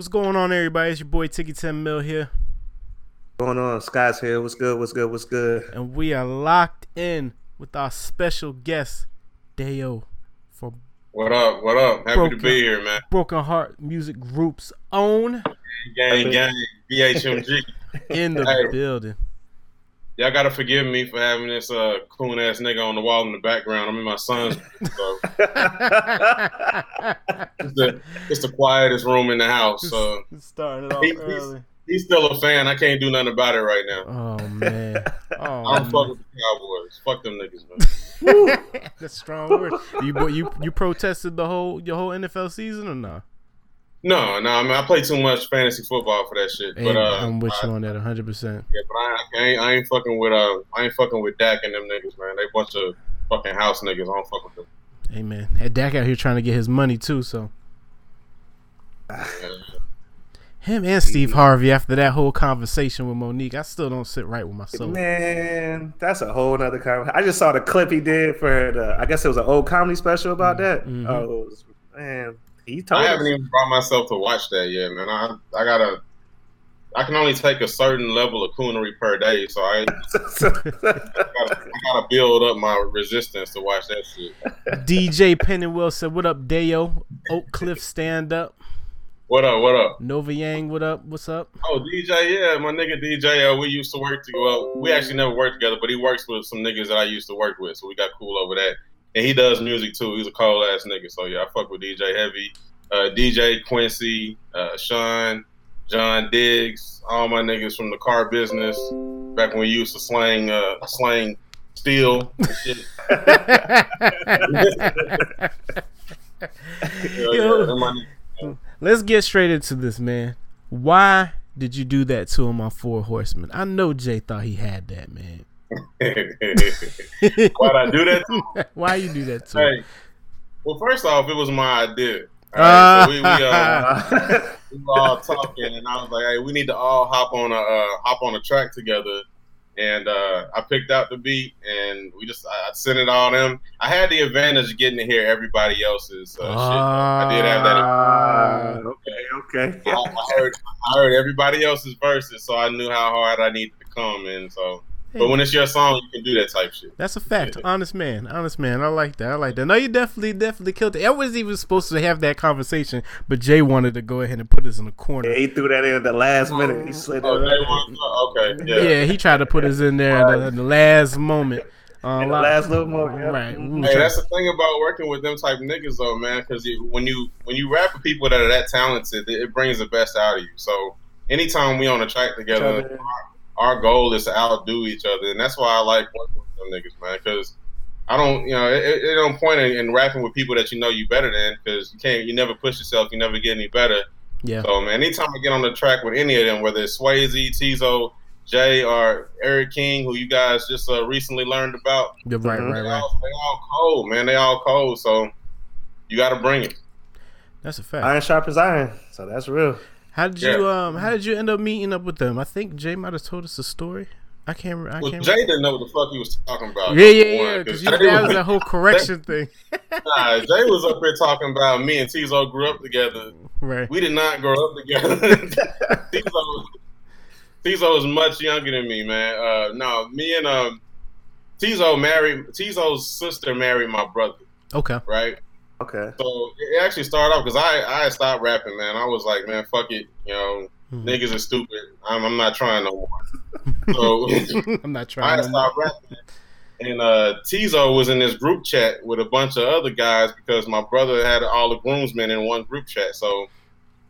What's going on, everybody? It's your boy Tiki 10 Mill here. What's going on? Scott's here. What's good? What's good? What's good? And we are locked in with our special guest, Dayo, for What up? What up? Happy Broken. to be here, man. Broken Heart Music Group's own Gang, gang, BHMG. in the Hey. building. Y'all gotta forgive me for having this uh, coon ass nigga on the wall in the background. I'm in my son's room, so it's the, it's the quietest room in the house. So Starting it off He- he's- early. he's still a fan. I can't do nothing about it right now. Oh man. Oh, I don't man. fuck with the Cowboys. Fuck them niggas, man. That's strong word. You you you protested the whole your whole NFL season or not? No, no. I mean, I play too much fantasy football for that shit. But uh, I'm with I, you on that 100. percent yeah, but I, I ain't, I ain't fucking with uh, I ain't fucking with Dak and them niggas, man. They bunch of fucking house niggas. I don't fuck with them. Amen. Had Dak out here trying to get his money too, so Yeah. him and Steve Harvey after that whole conversation with Mo'Nique, I still don't sit right with myself. Man, that's a whole nother conversation. I just saw the clip he did for the. I guess it was an old comedy special about that. Mhm. Oh, was, man, he told I haven't even brought myself to watch that yet, man. I I gotta. I can only take a certain level of coonery per day, so I, I, gotta, I gotta build up my resistance to watch that shit. DJ Pennywell said, "What up, Dayo? Oak Cliff, stand up. What up? What up? Nova Yang, what up? What's up? Oh, DJ, yeah, my nigga DJ. Uh, we used to work together. Well, we actually never worked together, but he works with some niggas that I used to work with, so we got cool over that. And he does music too. He's a cold ass nigga, so yeah, I fuck with DJ heavy. Uh, DJ Quincy, uh, Sean, John Diggs, all my niggas from the car business. Back when we used to slang, uh, slang steel. and shit. Yeah, Yo. yeah, Let's get straight into this, man. Why did you do that to him on Four Horsemen? I know Jay thought he had that, man. Niggas. Why'd I do that? Why you do that to him? Hey, well, first off, it was my idea. All right, so we, we, uh, we were all talking, and I was like, "Hey, we need to all hop on a uh, hop on a track together." And uh, I picked out the beat, and we just I, I sent it all them. I had the advantage of getting to hear everybody else's uh, shit. I did have that. Ah, okay, okay. I, I heard I heard everybody else's verses, so I knew how hard I needed to come. And so, but when it's your song, you can do that type shit. That's a fact. Honest man. Honest man. I like that. I like that. No, you definitely, definitely killed it. I wasn't even supposed to have that conversation, but Jay wanted to go ahead and put us in the corner. Yeah, he threw that in at the last minute. He slid Oh, it they okay, yeah. Yeah, he tried to put us in there at the, at the last moment. Uh, In the last little moment. yeah. Right. We Hey, trying- that's the thing about working with them type niggas, though, man. Because when you when you rap with people that are that talented, it, it brings the best out of you. So anytime we on a track together, Each other. Our, our goal is to outdo each other, and that's why I like working with them niggas, man. Because I don't, you know, it, it it don't point in, in rapping with people that you know you better than, because you can't, you never push yourself, you never get any better. yeah. So man, anytime I get on the track with any of them, whether it's Swayze, Tizo, Jay, or Eric King, who you guys just uh, recently learned about. Yeah, right, Mhm. right, They right. all, they all cold, man. They all cold. So you got to bring it. That's a fact. Iron sharp as iron. So that's real. How did you um? How did you end up meeting up with them? I think Jay might have told us a story. I can't. re- I Well, can't. Jay didn't know what the fuck he was talking about. yeah, yeah, yeah. Because that was that whole correction thing. nah, Jay was up here talking about me and Tizo grew up together. Right. We did not grow up together. Tizo, was- Tizo is much younger than me, man. Uh, no, me and um, Tizo married. Tizo's sister married my brother, Okay. right? Okay. So it actually started off because I I stopped rapping, man. I was like, man, fuck it, you know, Mhm. niggas are stupid. I'm, I'm not trying no more. So I'm not trying. had no more. stopped rapping. And uh, Tizo was in this group chat with a bunch of other guys because my brother had all the groomsmen in one group chat. So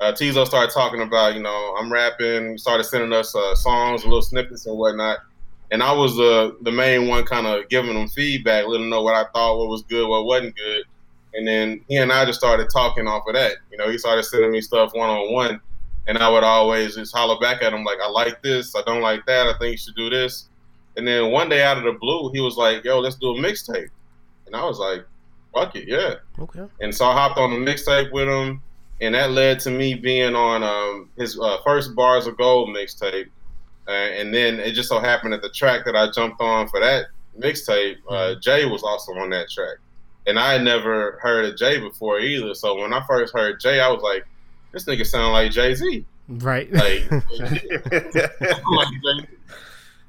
uh, Tizo started talking about, you know, I'm rapping, started sending us uh, songs, little snippets and whatnot. And I was uh, the main one kind of giving them feedback, letting them know what I thought, what was good, what wasn't good. And then he and I just started talking off of that. You know, he started sending me stuff one on one. And I would always just holler back at him, like, I like this, I don't like that, I think you should do this. And then one day out of the blue, he was like, "Yo, let's do a mixtape." And I was like, "Fuck it, yeah." Okay. And so I hopped on the mixtape with him, and that led to me being on um, his uh, first Bars of Gold mixtape. Uh, and then it just so happened that the track that I jumped on for that mixtape, uh, Jay was also on that track. And I had never heard of Jay before either. So when I first heard Jay, I was like, this nigga sound like Jay Z. Right. Like,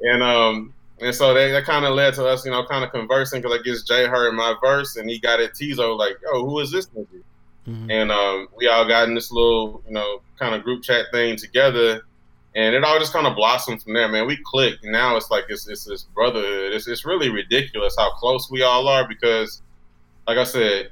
and um, and so that, that kind of led to us, you know, kind of conversing because I guess Jay heard my verse and he got it Tizo like, yo, who is this nigga? Mhm. And um, we all got in this little, you know, kind of group chat thing together, and it all just kind of blossomed from there, man. We clicked, and now it's like it's it's this brotherhood. It's it's really ridiculous how close we all are because, like I said,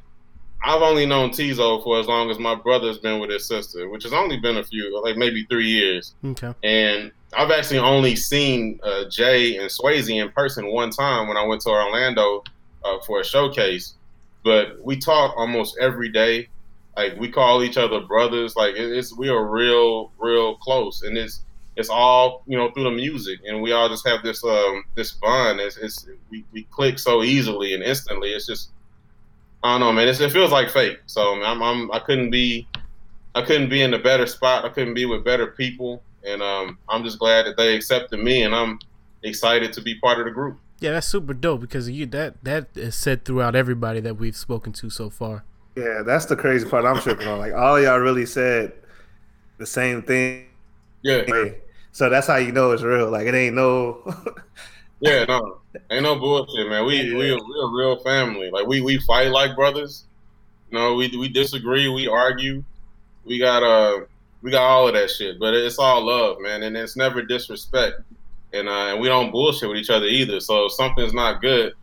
I've only known Tizo for as long as my brother's been with his sister, which has only been a few, like maybe three years. Okay. And I've actually only seen uh, Jay and Swayze in person one time when I went to Orlando uh, for a showcase. But we talk almost every day. Like we call each other brothers. Like it's we are real, real close, and it's it's all you know through the music, and we all just have this um this bond. It's, it's we, we click so easily and instantly. It's just I don't know, man. It's, it feels like fate. So I'm, I'm I couldn't be I couldn't be in a better spot. I couldn't be with better people, and um, I'm just glad that they accepted me, and I'm excited to be part of the group. Yeah, that's super dope because you that that is said throughout everybody that we've spoken to so far. yeah, that's the crazy part I'm tripping on. Like all y'all really said the same thing. Yeah, So that's how you know it's real. Like it ain't no yeah, no, ain't no bullshit, man. We we we a real family. Like we we fight like brothers. You know, we we disagree, we argue, we got uh we got all of that shit, but it's all love, man, and it's never disrespect. And uh, and we don't bullshit with each other either. So if something's not good,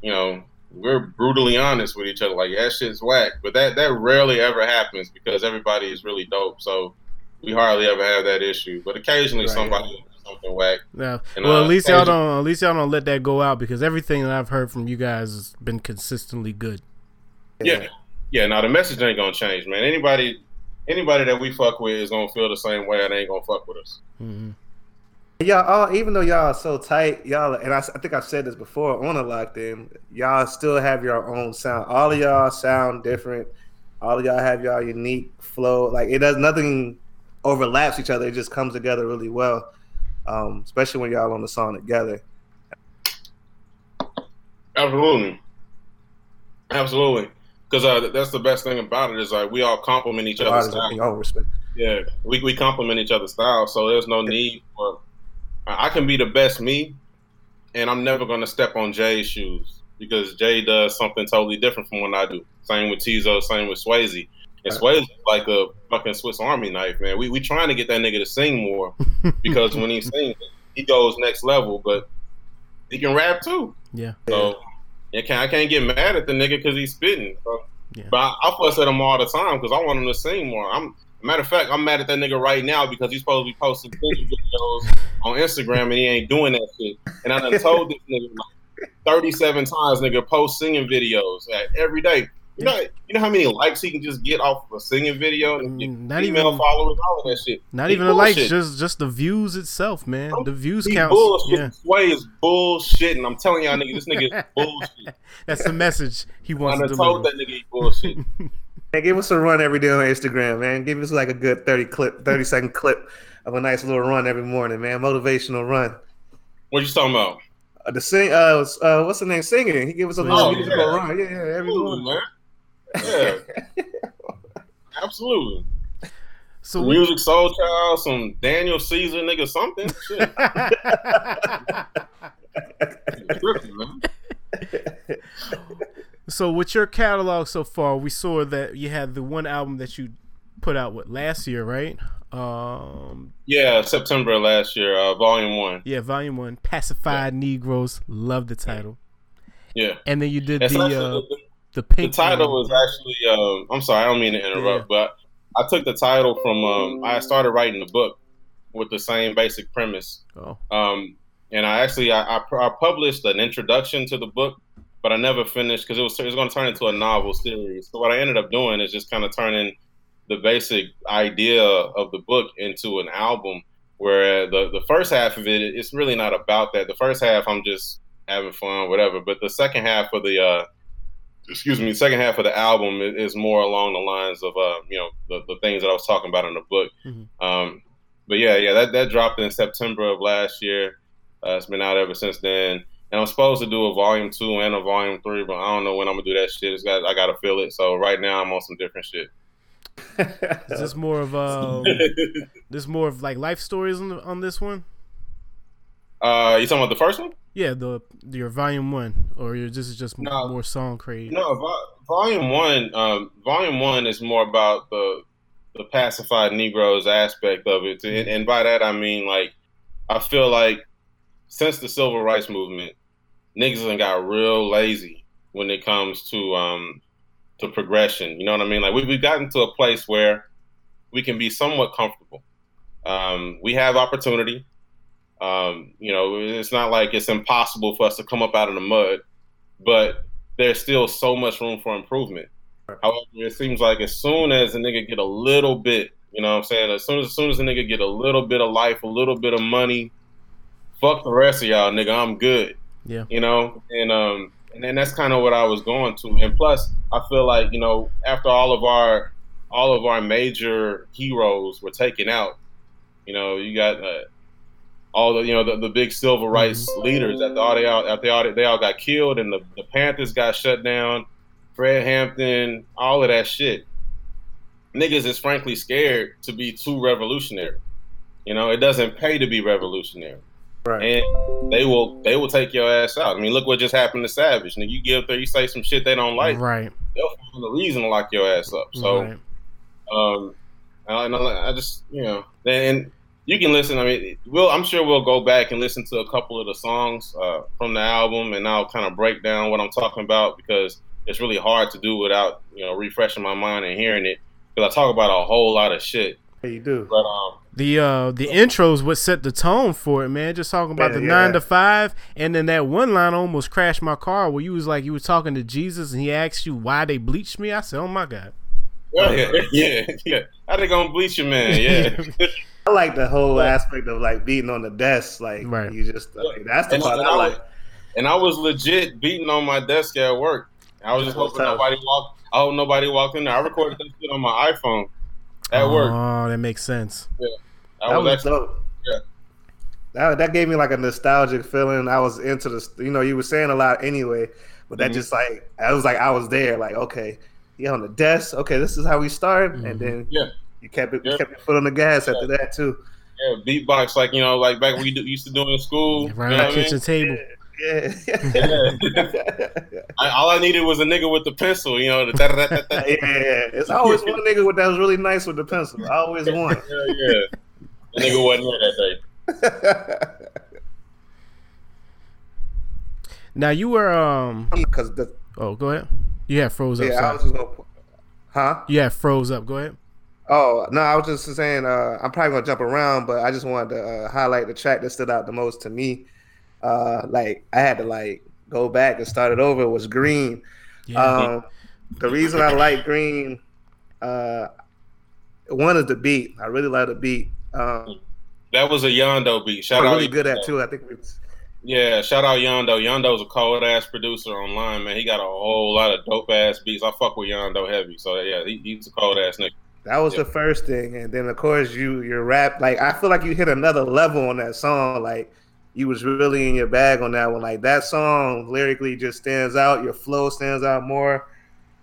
you know, we're brutally honest with each other. Like that shit's whack, but that that rarely ever happens because everybody is really dope. So we hardly ever have that issue. But occasionally Right. somebody something whack. Yeah. And, well, uh, at least y'all don't. At least y'all don't let that go out because everything that I've heard from you guys has been consistently good. Yeah, yeah. Now the message ain't gonna change, man. Anybody, anybody that we fuck with is gonna feel the same way, and they ain't gonna fuck with us. Mm-hmm. Y'all, all, even though y'all are so tight, y'all, and I, I think I've said this before on a locked in, y'all still have your own sound. All of y'all sound different. All of y'all have y'all unique flow. Like it does nothing overlaps each other. It just comes together really well. Um, especially when y'all on the song together. Absolutely, absolutely. Because uh, that's the best thing about it is like we all complement each other's style. respect. Yeah, we we complement each other's style, so there's no need for. I can be the best me, and I'm never gonna step on Jay's shoes because Jay does something totally different from what I do. Same with Tizo, same with Swayze. And Swayze is like a fucking Swiss Army knife, man. We we trying to get that nigga to sing more because when he sings, he goes next level. But he can rap too. Yeah. So I can't I can't get mad at the nigga because he's spitting. So, Yeah. But I, I fuss at him all the time because I want him to sing more. I'm matter of fact, I'm mad at that nigga right now because he's supposed to be posting singing videos on Instagram and he ain't doing that shit. And I done told this nigga like 37 times, nigga, post singing videos like, every day. You know, you know how many likes he can just get off of a singing video and Mm, Not email even- followers, all of that shit. Not He even the likes, just just the views itself, man. The views He count. bullshit. Yeah, Sway is bullshit, and I'm telling y'all, nigga, this nigga is bullshit. that's the message he I wants done to told deliver. that nigga he bullshit. Man, give us a run every day on Instagram, man. Give us like a good 30 clip, 30 second clip of a nice little run every morning, man. Motivational run. What you talking about? Uh, the sing, uh, uh, what's the name? Singing. He gave us a little Oh, musical yeah. run. Yeah, yeah, every Absolutely, morning. man. Yeah, absolutely. So Some what, Musiq Soulchild, some Daniel Caesar, nigga, something. Shit, so with your catalog so far, we saw that you had the one album that you put out what last year, right? Um, Yeah, September of last year, uh, Volume One. yeah, volume one, Pacified Negroes. Love the title. Yeah, And then you did It's the uh, the, the the title one. was actually. Um, I'm sorry, I don't mean to interrupt, but I took the title from. Um, I started writing the book with the same basic premise. Oh, Um, and I actually I, I, I published an introduction to the book, but I never finished because it was it was going to turn into a novel series. So what I ended up doing is just kind of turning the basic idea of the book into an album. Where the the first half of it, it's really not about that. The first half, I'm just having fun, whatever. But the second half of the uh, excuse me, second half of the album is more along the lines of uh, you know the, the things that I was talking about in the book. Mhm. Um, but yeah, yeah, that that dropped in September of last year. Uh, it's been out ever since then, and I'm supposed to do a volume two and a volume three, but I don't know when I'm gonna do that shit. It's got I gotta feel it. So right now I'm on some different shit. Is this more of um, this more of like life stories on, on this one? Uh, you talking about the first one? Yeah, the your volume one, or your this is just No. more song crazy. No, volume one. Um, volume one is more about the the pacified Negroes aspect of it, and, and by that I mean like I feel like since the civil rights movement, niggas got real lazy when it comes to um to progression. You know what I mean? Like we we've gotten to a place where we can be somewhat comfortable. Um, we have opportunity. Um, you know, it's not like it's impossible for us to come up out of the mud, but there's still so much room for improvement. However, it seems like as soon as a nigga get a little bit, you know what I'm saying? As soon as, as soon as a nigga get a little bit of life, a little bit of money, fuck the rest of y'all, nigga, I'm good. Yeah. You know? And um and then that's kind of what I was going to. And plus, I feel like, you know, after all of our all of our major heroes were taken out, you know, you got uh, all the you know the, the big civil rights leaders that all they all they all they all got killed and the, the Panthers got shut down, Fred Hampton, all of that shit. Niggas is frankly scared to be too revolutionary. You know, it doesn't pay to be revolutionary. Right. And they will they will take your ass out. I mean, look what just happened to Savage. Nigga, you up there, you say some shit they don't like, right. they'll find a reason to lock your ass up. So right. um, I, I just you know, and you can listen. I mean, we'll I'm sure we'll go back and listen to a couple of the songs uh, from the album, and I'll kind of break down what I'm talking about because it's really hard to do without you know refreshing my mind and hearing it because I talk about a whole lot of shit. Yeah, you do. But um, The uh the intros would set the tone for it, man. Just talking about Yeah, the yeah. nine to five, and then that one line almost crashed my car where you was like you were talking to Jesus and he asked you why they bleached me. I said, oh my god. yeah, yeah, yeah. How they gonna bleach you, man? Yeah. I like the whole aspect of like beating on the desk. Like Right. you just like, that's the And, part and I I like. was, and I was legit beating on my desk at work. I was just hoping tough. nobody walked. I hope nobody walked in there. I recorded that shit on my iPhone at work. Oh, that makes sense. I That was, was actually, dope. yeah. That, that gave me like a nostalgic feeling. I was into the, you know, you were saying a lot anyway, but that Mhm. just like, I was like, I was there, like, okay, yeah, on the desk. Okay, this is how we start, and Mhm. then Yeah. You kept it, you kept your foot on the gas after that too. yeah, beatbox like you know, like back when we do, used to do in school. Around you know the I mean? kitchen table. Yeah, Yeah. I, all I needed was a nigga with the pencil. You know, the da- da- da- da- da. yeah. It's always one nigga with that was really nice with the pencil. I always one. yeah, yeah. The nigga wasn't here that day. Now you were um Because the oh go ahead. You had froze up. yeah, I was just gonna, huh? You had froze up. Go ahead. Oh no, I was just saying. Uh, I'm probably gonna jump around, but I just wanted to uh, highlight the track that stood out the most to me. Uh, like I had to like go back and start it over. It was Green. Yeah. Um, the reason I like Green, uh, one is the beat. I really like the beat. Um, That was a Yondo beat. Shout I'm out really good at Yondo. too. I think it's Yeah, shout out Yondo. Yondo's a cold ass producer online, man. He got a whole lot of dope ass beats. I fuck with Yondo heavy. So yeah, he, he's a cold ass nigga. That was Yeah. the first thing, and then of course you your rap. Like I feel like you hit another level on that song. Like you was really in your bag on that one. Like that song lyrically just stands out. Your flow stands out more.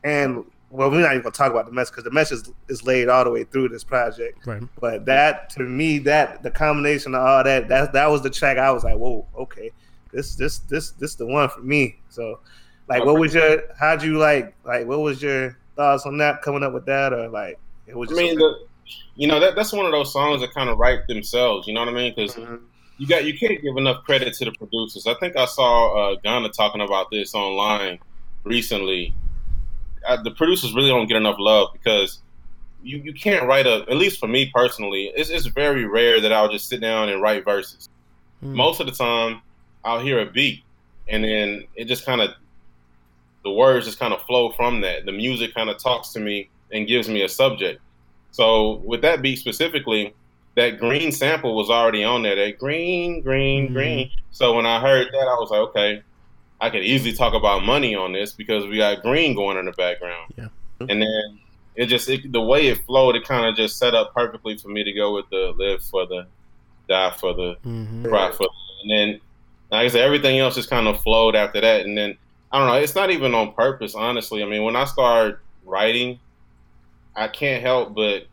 And well, we're not even gonna talk about the mess because the mess is, is laid all the way through this project. right. But that to me, that the combination of all that, that that was the track. I was like, whoa, okay, this this this this the one for me. So, like, what was your? How'd you like? Like, what was your thoughts on that? Coming up with that, or like, it was I mean, the, you know that that's one of those songs that kind of write themselves. You know what I mean? Because Mhm. you got you can't give enough credit to the producers. I think I saw uh, Ghana talking about this online recently. Uh, the producers really don't get enough love because you, you can't write a at least for me personally it's, it's very rare that i'll just sit down and write verses Mm. most of the time i'll hear a beat and then it just kind of the words just kind of flow from that the music kind of talks to me and gives me a subject so with that beat specifically that green sample was already on there that green green Mhm. green so when i heard that i was like okay i could easily talk about money on this because we got green going in the background Yeah. and then it just it, the way it flowed it kind of just set up perfectly for me to go with the live for the die for the hmm cry for the and then like I said, everything else just kind of flowed after that. And then I don't know, it's not even on purpose, honestly. I mean, when I started writing, I can't help but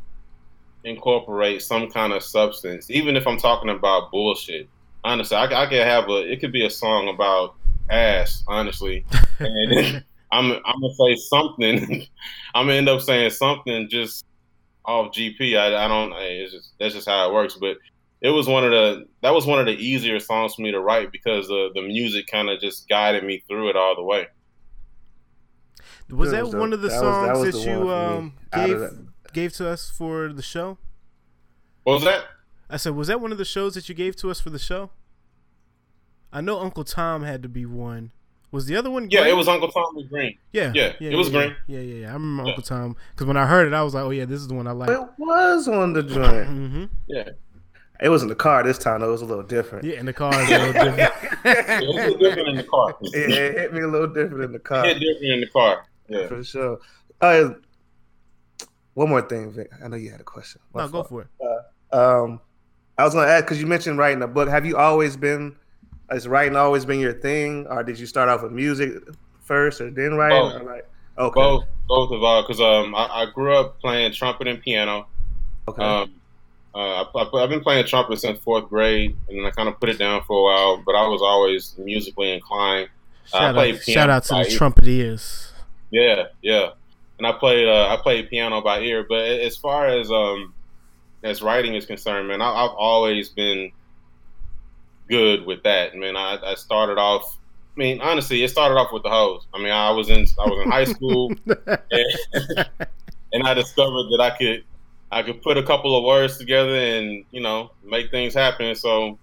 incorporate some kind of substance, even if I'm talking about bullshit. Honestly, I, I could have a. It could be a song about ass. Honestly, and I'm I'm gonna say something. I'm gonna end up saying something just off GP. I, I don't. It's just that's just how it works. But it was one of the that was one of the easier songs for me to write because the the music kind of just guided me through it all the way. Was that, one of the that songs was, that, that you um, gave gave to us for the show? What was that? I said, was that one of the shows that you gave to us for the show? I know Uncle Tom had to be one. Was the other one? Green? Yeah, it was Uncle Tom was green. Yeah, yeah, yeah it was yeah, green. Yeah, yeah, yeah. I remember yeah. Uncle Tom because when I heard it, I was like, oh yeah, this is the one I like. It was on the joint. mm-hmm. Yeah. It was in the car this time. Though. It was a little different. Yeah, in the car, a little different. it was a little different in the car. Yeah, it hit me a little different in the car. It hit different in the car. Yeah, for sure. Uh, one more thing, Vic. I know you had a question. My no, fault. go for it. Uh, um, I was going to ask because you mentioned writing a book. Have you always been? Has writing always been your thing, or did you start off with music first, or then writing? Both. Or like, okay, both, both of all. Because um, I, I, grew up playing trumpet and piano. Okay. Um, uh, I, have been playing trumpet since fourth grade, and then I kind of put it down for a while. But I was always musically inclined. Shout, out, shout out to the trumpeters. Yeah, yeah. And I played uh, I played piano by ear. But as far as um, as writing is concerned, man, I, have always been good with that. Man, I, I started off. I mean, honestly, it started off with the hose. I mean, I was in I was in high school, and, and I discovered that I could I could put a couple of words together and you know make things happen. So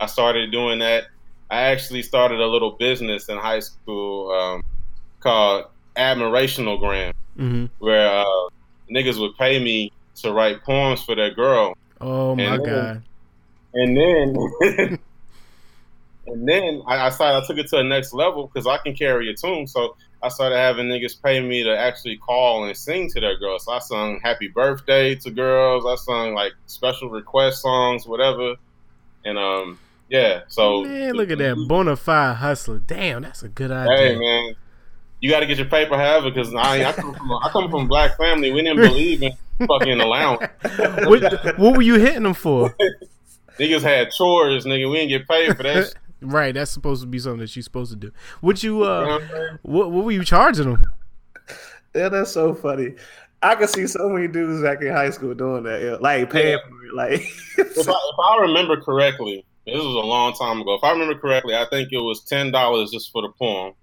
I started doing that. I actually started a little business in high school um, called Admirationogram, mm-hmm. where uh, niggas would pay me to write poems for their girl. Oh my and then, god! And then, and then I, I started. I took it to the next level because I can carry a tune. So I started having niggas pay me to actually call and sing to their girls. So I sung happy birthday to girls. I sung like special request songs, whatever. And um, yeah. So man, look at that bona fide hustler. Damn, that's a good idea. Hey man, you got to get your paper, however, because I, I come from a, I come from a black family. We didn't believe in fucking allowance. what, what were you hitting them for? Niggas had chores, nigga. We didn't get paid for that. Right, that's supposed to be something that you're supposed to do. What you uh, what what were you charging them? Yeah, that's so funny. I can see so many dudes back in high school doing that, yeah. like paying yeah. for it. Like, if, I, if I remember correctly, this was a long time ago. If I remember correctly, I think it was ten dollars just for the poem.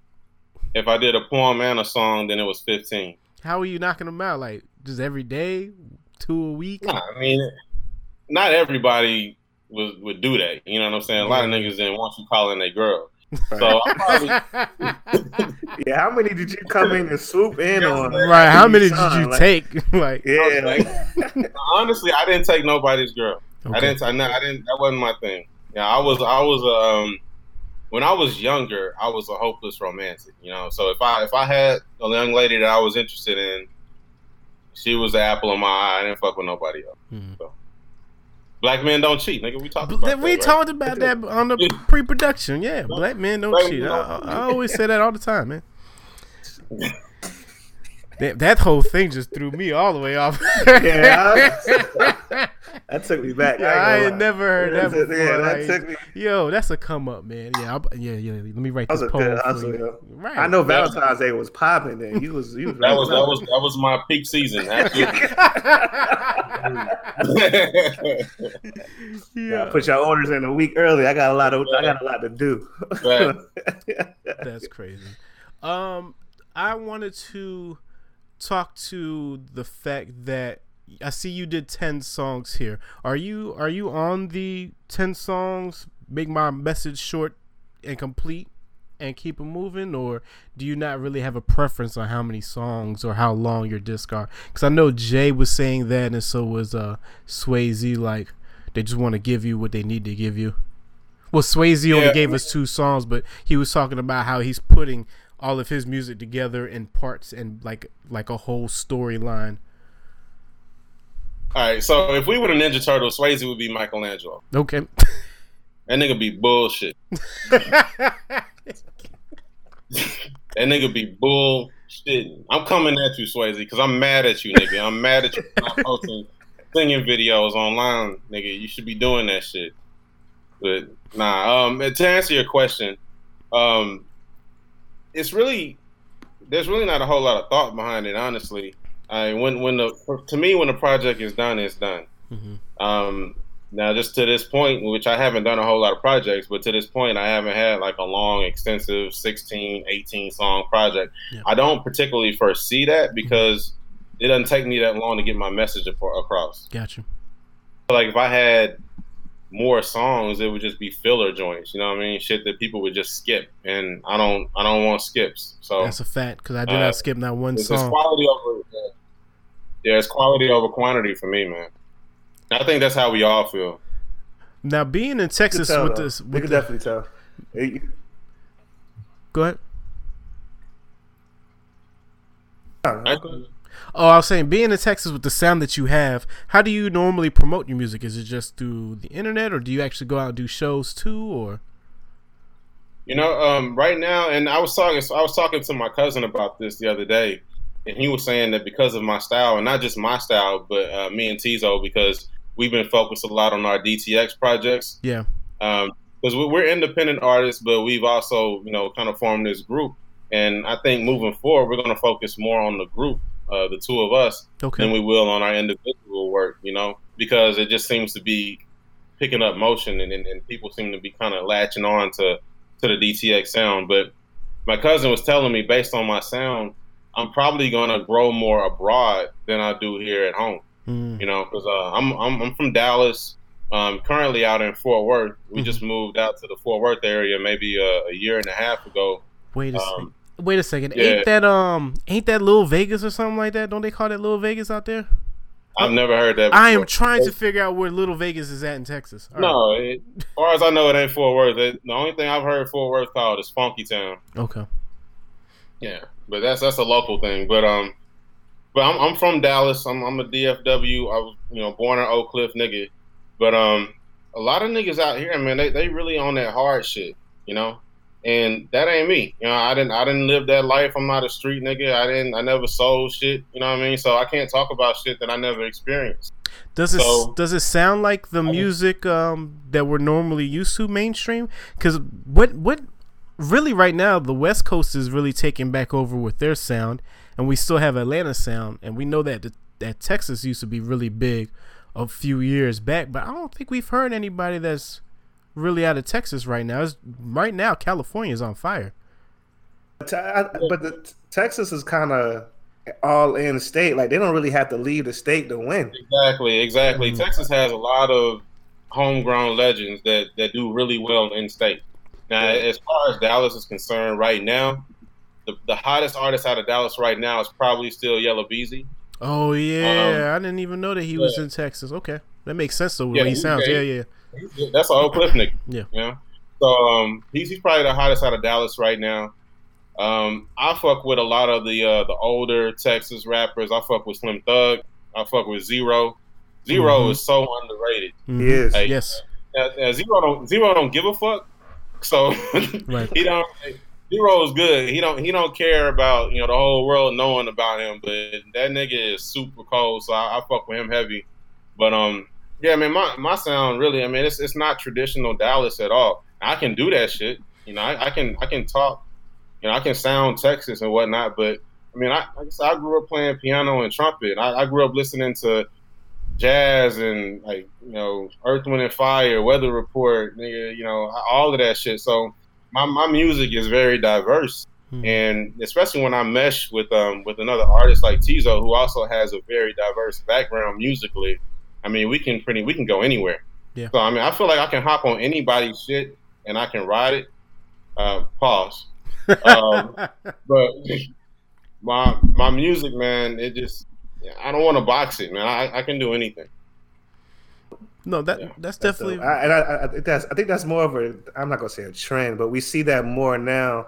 If I did a poem and a song, then it was fifteen. How are you knocking them out? Like just every day, two a week? Nah, I mean, not everybody would, would do that. You know what I'm saying? A lot of niggas didn't want you calling a girl. So probably, yeah, how many did you come in and swoop in on? Right, how many did you like, take? like, yeah, like, honestly, I didn't take nobody's girl. Okay. I didn't. I, no I didn't. That wasn't my thing. Yeah, I was. I was. Um, when I was younger, I was a hopeless romantic. You know, so if I if I had a young lady that I was interested in, she was the apple of my eye. I didn't fuck with nobody else. Mm-hmm. So. Black men don't cheat, nigga. We talked about we that, talked right? about that on the pre-production. Yeah, black men don't black cheat. Men don't I, I, always say that all the time, man. that, that whole thing just threw me all the way off. yeah, that took me back. Yeah, I, I had never heard that before. Yeah, that like, took me. Yo, that's a come up, man. Yeah, I'll, yeah, yeah. Let me write this poem. Good, right. I know Valentine's Day was popping. Then you was, you was that was that was that was my peak season. yeah. Put your orders in a week early. I got a lot of I got a lot to do. That's crazy. Um, I wanted to talk to the fact that I see you did ten songs here. Are you are you on the ten songs? Make my message short and complete and keep it moving, or do you not really have a preference on how many songs or how long your disc are? Because I know Jay was saying that, and so was uh Swayze. Like they just want to give you what they need to give you. Well, Swayze yeah. only gave us two songs, but he was talking about how he's putting all of his music together in parts and like like a whole storyline. All right, so if we were the Ninja Turtles, Swayze would be Michelangelo. Okay. That nigga be bullshit. that nigga be bullshit. I'm coming at you, Swayze, because I'm mad at you, nigga. I'm mad at you for not posting singing videos online, nigga. You should be doing that shit. But nah, um, to answer your question, um, it's really there's really not a whole lot of thought behind it, honestly. I when when the to me when the project is done, it's done. Mm-hmm. Um, now, just to this point, which I haven't done a whole lot of projects, but to this point, I haven't had like a long, extensive 16, 18 song project. Yeah. I don't particularly foresee that because it doesn't take me that long to get my message across. Gotcha. Like if I had more songs, it would just be filler joints. You know what I mean? Shit that people would just skip, and I don't, I don't want skips. So That's a fact because I did Uh, not skip not one song. quality over. Yeah, it's quality over quantity for me, man. I think that's how we all feel. Now being in Texas tell, with though. this, you with can the, definitely tell. It- go ahead. I, Oh, I was saying, being in Texas with the sound that you have, how do you normally promote your music? Is it just through the internet, or do you actually go out and do shows too? Or You know, um, right now, and I was talking, I was talking to my cousin about this the other day, and he was saying that because of my style, and not just my style, but uh, me and Tizo, because we've been focused a lot on our DTX projects, yeah, because we we're independent artists, but we've also, you know, kind of formed this group, and I think moving forward, we're going to focus more on the group, uh, the two of us, okay, than we will on our individual work, you know, because it just seems to be picking up motion and, and, and people seem to be kind of latching on to, to the DTX sound. But my cousin was telling me, based on my sound, I'm probably going to grow more abroad than I do here at home, Mm, you know, because uh, I'm, I'm, I'm from Dallas, um, currently out in Fort Worth. We Mhm. just moved out to the Fort Worth area maybe a, a year and a half ago. wait a second. Um, Wait a second. yeah. Ain't that um? Ain't that Little Vegas or something like that? Don't they call that Little Vegas out there? I've never heard that. I am trying to figure out where Little Vegas is at in Texas. All right. No, it, as far as I know, it ain't Fort Worth. It, the only thing I've heard Fort Worth called is Funky Town. Okay. Yeah, but that's that's a local thing. But um, but I'm I'm from Dallas. I'm I'm a DFW. I was you know born in Oak Cliff, nigga. But um, a lot of niggas out here, man, they they really on that hard shit, you know. And that ain't me. You know, I didn't I didn't live that life. I'm not a street nigga. I didn't I never sold shit. You know what I mean? So I can't talk about shit that I never experienced. Does it So- does it sound like the music um, that we're normally used to mainstream? Because what what really right now the West Coast is really taking back over with their sound, and we still have Atlanta sound, and we know that the, that Texas used to be really big a few years back, but I don't think we've heard anybody that's really out of Texas right now. It's, right now, California is on fire. Te- I- but the, Texas is kind of all in state. Like they don't really have to leave the state to win. Exactly, exactly. Mhm. Texas has a lot of homegrown legends that, that do really well in state. Now, as far as Dallas is concerned, right now, the, the hottest artist out of Dallas right now is probably still Yella Beezy. Oh yeah, I didn't even know that he was in Texas. Okay, that makes sense though. The Yeah, way he he- sounds. yeah, Yeah, yeah. That's an Oak Cliff nigga. Yeah. You know? So um, he's, he's probably the hottest out of Dallas right now. Um, I fuck with a lot of the uh, the older Texas rappers. I fuck with Slim Thug. I fuck with Z-Ro. Z-Ro Mhm. is so underrated. He is. Hey, Yes. Now, now, Z-Ro don't Z-Ro don't give a fuck. So Right. he don't. Z-Ro is good. He don't. He don't care about you know the whole world knowing about him. But that nigga is super cold. So I, I fuck with him heavy. But um, yeah, man, my my sound really. I mean, it's it's not traditional Dallas at all. I can do that shit. You know, I, I can I can talk. You know, I can sound Texas and whatnot. But I mean, I like I, said, I grew up playing piano and trumpet. I, I grew up listening to jazz and like you know Earth, Wind and Fire, Weather Report, nigga, you know all of that shit. So my, my music is very diverse, Mhm. and especially when I mesh with um with another artist like Tizo, who also has a very diverse background musically. I mean, we can pretty we can go anywhere. Yeah. So I mean, I feel like I can hop on anybody's shit and I can ride it. Uh, pause. Um, but my my music, man, it just I don't want to box it, man. I, I can do anything. no, that Yeah. that's That's definitely. I, and I, I think that's I think that's more of a I'm not gonna say a trend, but we see that more now.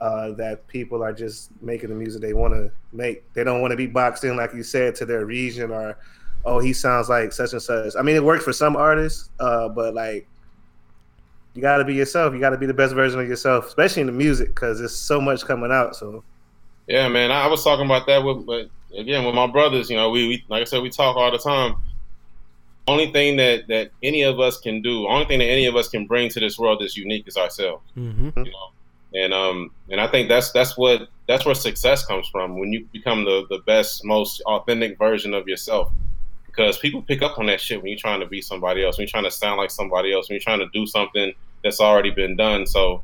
Uh, that people are just making the music they want to make. They don't want to be boxed in, like you said, to their region or, oh, he sounds like such and such. I mean, it works for some artists, uh, but like, you got to be yourself. You got to be the best version of yourself, especially in the music, because there's so much coming out. So, Yeah, man. I was talking about that with, but again, with my brothers, you know, we, we like I said, we talk all the time. Only thing that that any of us can do, only thing that any of us can bring to this world that's unique is ourselves. Mm-hmm. You know, and um, and I think that's that's what that's where success comes from when you become the the best, most authentic version of yourself. Because people pick up on that shit when you're trying to be somebody else, when you're trying to sound like somebody else, when you're trying to do something that's already been done. So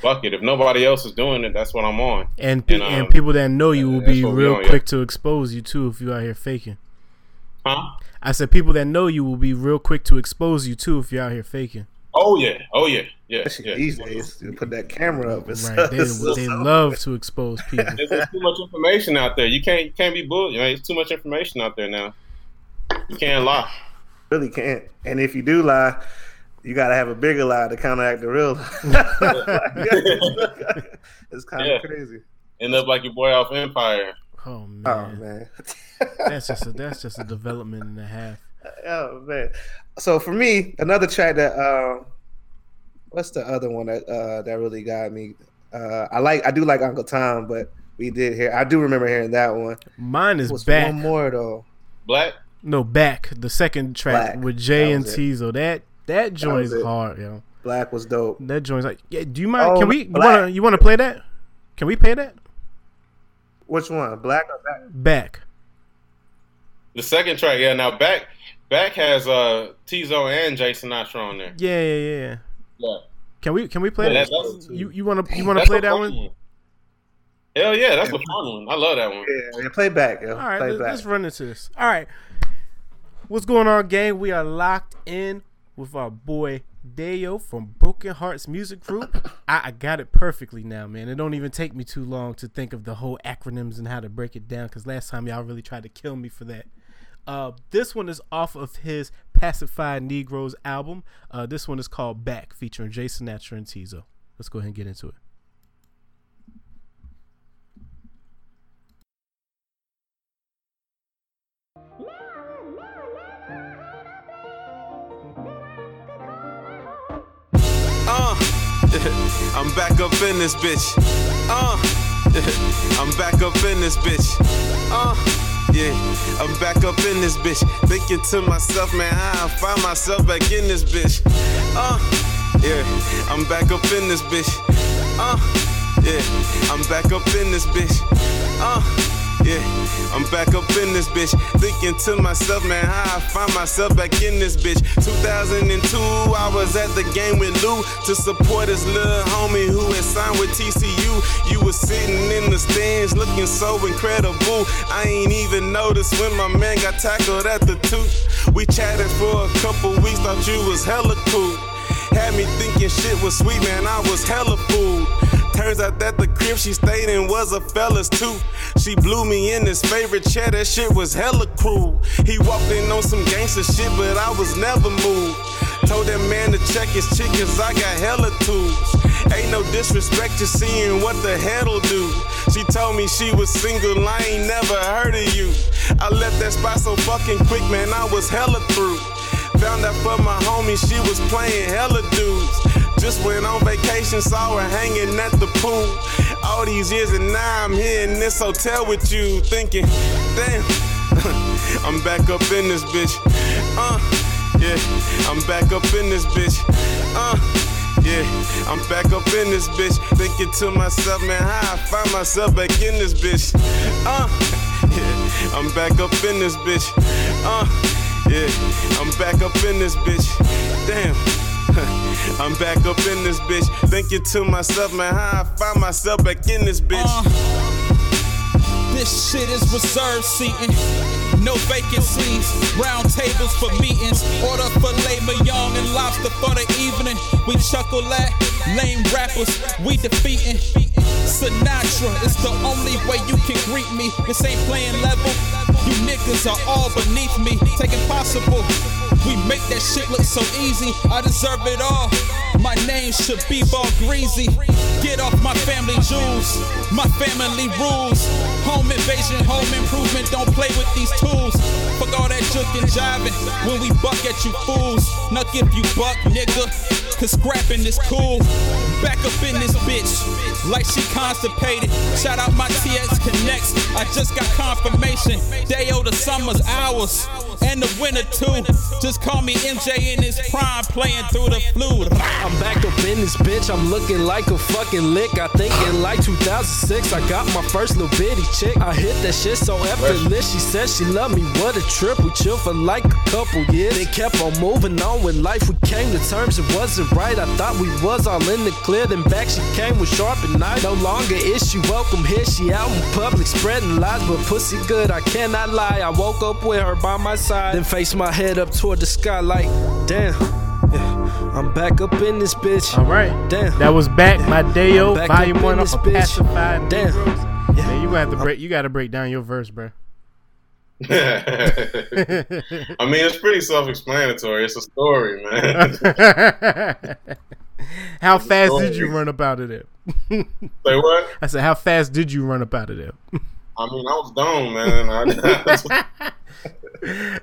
fuck it. If nobody else is doing it, that's what I'm on. And pe- And, and, um, people that know you will be real on, yeah. quick to expose you too if you out here faking. Huh? I said people that know you will be real quick to expose you too if you're out here faking. Oh yeah. Oh yeah. Yeah. Especially yeah. these days, you put that camera up. It's, Right? They, it's so- they love to expose people. There's, there's too much information out there. You can't you can't be bull. You know, there's too much information out there now. You can't lie. really can't. And if you do lie, you got to have a bigger lie to counteract the real lie. it's kind of Yeah. crazy. End up like your boy off Empire. Oh man, Oh man. that's just a, that's just a development and a half. oh man. So for me, another track that uh, what's the other one that uh, that really got me? Uh, I like I do like Uncle Tom, but we did hear I do remember hearing that one. Mine is What's back. one more though? Black. No, back. The second track Black. with Jay and was it. Tizo. That that joint was is hard, yo. Black was dope. That joint's like, yeah. Do you mind? Oh, can we? You wanna you wanna play that? Can we play that? Which one? Black or Black? Back. The second track, yeah. Now back back has uh Tizo and Jason Sinatra on there. Yeah, yeah, yeah. Yeah. Can we can we play Yeah, that? that's- You you wanna you wanna play that fun one? Hell yeah, that's the fun one. I love that one. Yeah, yeah, play back. Yo. All right, play let's, back. let's run into this. All right, what's going on, gang? We are locked in with our boy Dayo from Broken Hearts Music Group. I, I got it perfectly now, man. It don't even take me too long to think of the whole acronyms and how to break it down. Because last time y'all really tried to kill me for that. Uh, this one is off of his Pacified Negroes album. Uh, this one is called Back, featuring Jason Sinatra and Tizo. Let's go ahead and get into it. I'm back up in this bitch. Uh, I'm back up in this bitch. Uh, yeah, I'm back up in this bitch. Thinking to myself, man, I find myself back in this bitch. Uh, yeah, I'm back up in this bitch. Uh, yeah, I'm back up in this bitch. Uh, yeah, I'm back up in this bitch. Thinking to myself, man, how I find myself back in this bitch. 2002, I was at the game with Lou to support his little homie who had signed with TCU. You was sitting in the stands looking so incredible. I ain't even noticed when my man got tackled at the tooth. We chatted for a couple weeks, thought you was hella cool. Had me thinking shit was sweet, man, I was hella fooled. Turns out that the crib she stayed in was a fella's too. She blew me in his favorite chair, that shit was hella cruel. He walked in on some gangster shit, but I was never moved. Told that man to check his chick, cause I got hella tools. Ain't no disrespect to seeing what the hell'll do. She told me she was single, I ain't never heard of you. I left that spot so fucking quick, man, I was hella through. Found out for my homie, she was playing hella dudes. Just went on vacation, saw her hanging at the pool. All these years and now I'm here in this hotel with you, thinking, damn, I'm back up in this bitch. Uh, yeah, I'm back up in this bitch. Uh, yeah, I'm back up in this bitch. Thinking to myself, man, how I find myself back in this bitch. Uh, yeah, I'm back up in this bitch. Uh, yeah, I'm back up in this bitch. Damn. I'm back up in this bitch, thinking to myself, man, how I find myself back in this bitch. Uh, this shit is reserved seating. No vacancies, round tables for meetings. Order filet mignon and lobster for the evening. We chuckle at lame rappers, we defeating. Sinatra is the only way you can greet me. This ain't playing level. You niggas are all beneath me. Take impossible. We make that shit look so easy. I deserve it all. My name should be Ball Greasy. Get off my family jewels, my family rules. Home invasion, home improvement, don't play with these tools. Fuck all that juke and jiving when we buck at you fools. Now give you buck, nigga, cause scrapping is cool. Back up in this bitch, like she constipated. Shout out my TX Connects, I just got confirmation. Day the summer's hours and the winner too. Just call me MJ in his prime, playing through the flute. I'm back up in this bitch, I'm looking like a fucking lick. I think in like 2006, I got my first little bitty chick. I hit that shit so effortless. She said she loved me, what a trip. We chill for like a couple years. Then kept on moving on with life. We came to terms, it wasn't right. I thought we was all in the clear. Then back she came with sharp and. No longer is she welcome here. She out in public spreading lies, but pussy good. I cannot lie. I woke up with her by my side, then faced my head up toward the sky like, damn. Yeah, I'm back up in this bitch. All right. Damn. That was back, my Deo, I'm back volume in one this of bitch. Pacified Damn. Negroes. Yeah. Man, you gonna have to break. You got to break down your verse, bro. I mean, it's pretty self-explanatory. It's a story, man. how fast did you run up out of there? Say what? I said, how fast did you run up out of there? I mean, I was gone, man. I, I was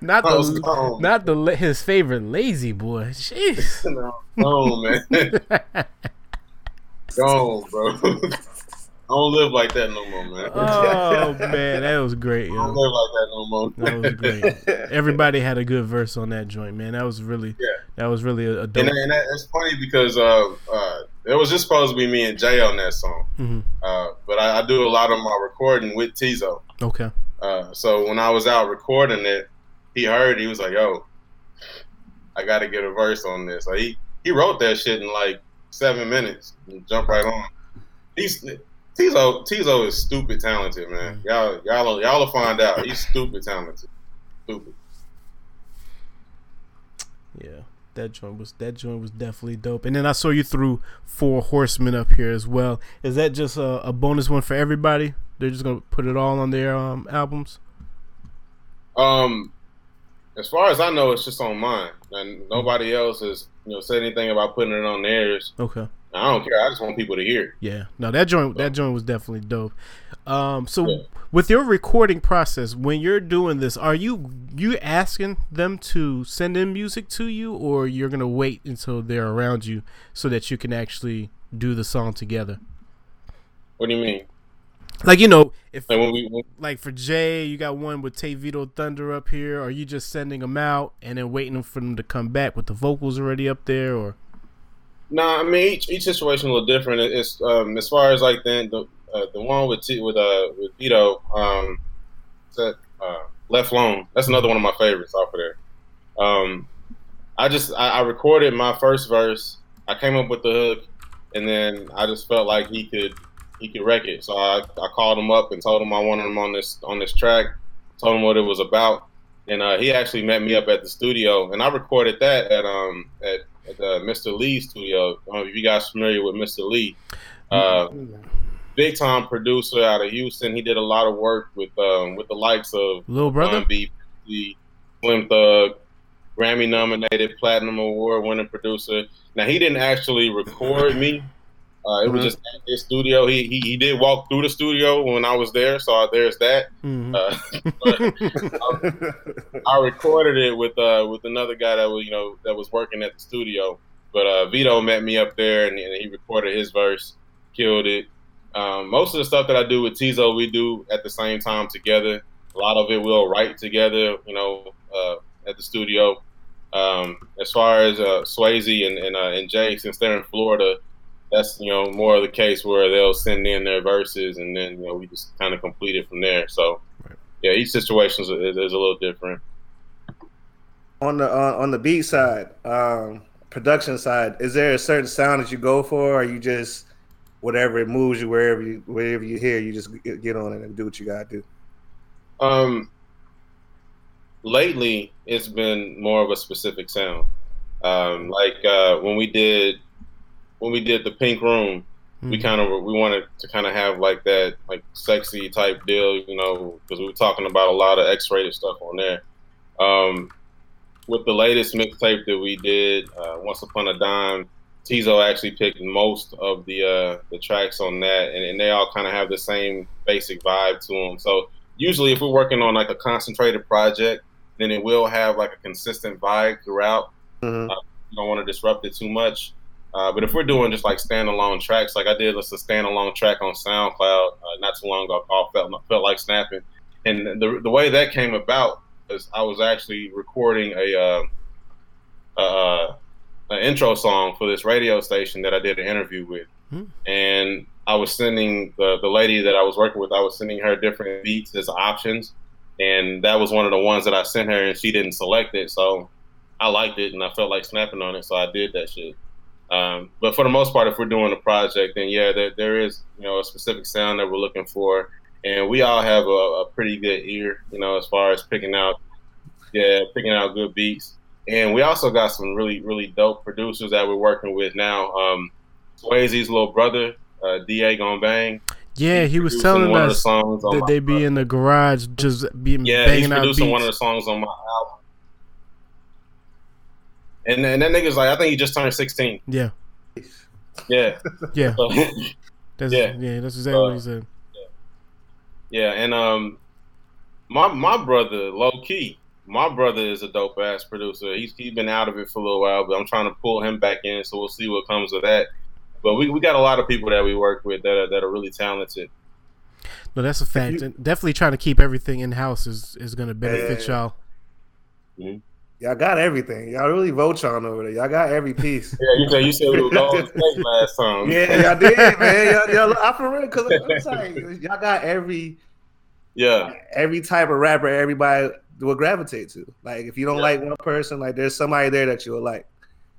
the, gone. not the his favorite lazy boy. Jeez. gone, man. gone, bro. I don't live like that no more, man. Oh man, that was great, I don't live like that no more. That was great. Everybody had a good verse on that joint, man. That was really, Yeah. that was really a, dope. And, and that, it's funny because uh, uh, it was just supposed to be me and Jay on that song. Mhm. Uh, but I, I do a lot of my recording with Tizo. Okay. Uh, so when I was out recording it, he heard. He was like, "Yo, I got to get a verse on this." Like he he wrote that shit in like seven minutes and jumped right on. He's Tizo Tizo is stupid talented, man. Y'all y'all y'all will find out. He's stupid talented. Stupid. Yeah, that joint was that joint was definitely dope. And then I saw you threw Four Horsemen up here as well. Is that just a, a bonus one for everybody? They're just gonna put it all on their um, albums. Um, as far as I know, it's just on mine, and nobody else has you know said anything about putting it on theirs. Okay. I don't care. I just want people to hear. it. Yeah. No, that joint that joint was definitely dope. Um, so Yeah. with your recording process, when you're doing this, are you you asking them to send in music to you, or you're gonna wait until they're around you so that you can actually do the song together? What do you mean? Like you know, if Like we like for Jay, you got one with Tay Vito Thunder up here. Are you just sending them out and then waiting for them to come back with the vocals already up there, or Nah, I mean each, each situation a little different. It's um, as far as like the the, uh, the one with T, with uh with Vito, um, that uh, Left Lone. That's another one of my favorites off of there. Um, I just I, I recorded my first verse. I came up with the hook, and then I just felt like he could he could wreck it. So I, I called him up and told him I wanted him on this on this track. Told him what it was about, and uh, he actually met me up at the studio, and I recorded that at um at, at uh, Mr. Lee's studio. I if you guys familiar with Mr. Lee, uh, big time producer out of Houston. He did a lot of work with um with the likes of Little Brother? B, the Slim Thug, Grammy nominated, Platinum Award winning producer. Now he didn't actually record me. Uh, it was Mhm. just at his studio. He, he he did walk through the studio when I was there, so there's that. Mhm. Uh, I recorded it with uh with another guy that was you know that was working at the studio. But uh, Vito met me up there and, and he recorded his verse, killed it. Um, most of the stuff that I do with Tizo, we do at the same time together. A lot of it we'll write together, you know, uh, at the studio. Um, as far as uh, Swayze and and, uh, and Jay, since they're in Florida, that's you know more of the case where they'll send in their verses and then you know we just kind of complete it from there. So yeah, each situation is, is, is a little different. on the on, on the beat side, um, production side, is there a certain sound that you go for, or you just whatever it moves you wherever you wherever you hear, you just get get on it and do what you gotta do. Um, lately, it's been more of a specific sound. Um, like uh, when we did when we did the Pink Room, we Mhm. kind of we wanted to kind of have like that like sexy type deal, you know, because we were talking about a lot of X-rated stuff on there. Um, with the latest mixtape that we did, uh, Once Upon a Dime, Tizo actually picked most of the uh, the tracks on that, and, and they all kind of have the same basic vibe to them. So usually, if we're working on like a concentrated project, then it will have like a consistent vibe throughout. Mhm. Uh, you don't want to disrupt it too much. Uh, but if we're doing just like standalone tracks, like I did, let's a standalone track on SoundCloud uh, not too long ago called "Felt Felt Like Snapping," and the the way that came about is I was actually recording a uh, uh, an intro song for this radio station that I did an interview with, Hmm. and I was sending the the lady that I was working with, I was sending her different beats as options, and that was one of the ones that I sent her, and she didn't select it, so I liked it, and I felt like snapping on it, so I did that shit. Um, but for the most part, if we're doing a project, then yeah, there, there is you know a specific sound that we're looking for, and we all have a, a pretty good ear, you know, as far as picking out, yeah, picking out good beats. And we also got some really really dope producers that we're working with now. Um, Swayze's little brother, uh, Da Gon Bang. Yeah, he was telling one of the us that they be in the garage just be yeah, he's banging out beats. producing one of the songs on my album. And then that nigga's like, I think he just turned 16. yeah, Yeah. yeah, So, that's, Yeah. yeah. that's exactly what Uh, he said. yeah, and um, my my brother, low key, my brother is a dope ass producer. He's he's been out of it for a little while, but I'm trying to pull him back in, so we'll see what comes of that. But we, we got a lot of people that we work with that are, that are really talented. No, that's a fact. you- And definitely trying to keep everything in house is is going to benefit Yeah. y'all. Y'all got everything. Y'all really Voltron over there. Y'all got every piece. Yeah, you said you said we were going to last time. yeah, y'all did, man. Y'all, y'all, I for real, cause I'm like, y'all got every yeah, every type of rapper everybody will gravitate to. Like, if you don't Yeah. like one person, like there's somebody there that you'll like,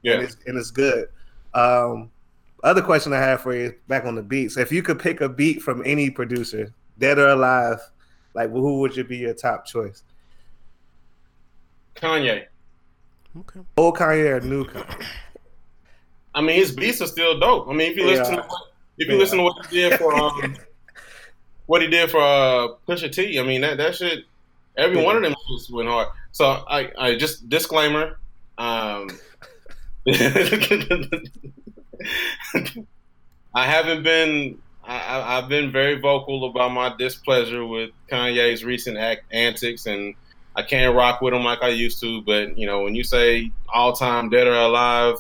and yeah. it's and it's good. Um, other question I have for you, back on the beats. If you could pick a beat from any producer, dead or alive, like who would you be your top choice? Kanye. Okay. Old Kanye or new Kanye? I mean, his beats are still dope. I mean, if you listen Yeah. to if you Yeah. listen to what he did for um, what he did for uh, Pusha T, I mean that that shit. Every one of them shits went hard. So I, I just disclaimer. Um, I haven't been. I, I- I've been very vocal about my displeasure with Kanye's recent act, antics, and I can't rock with him like I used to. But you know, when you say all time dead or alive,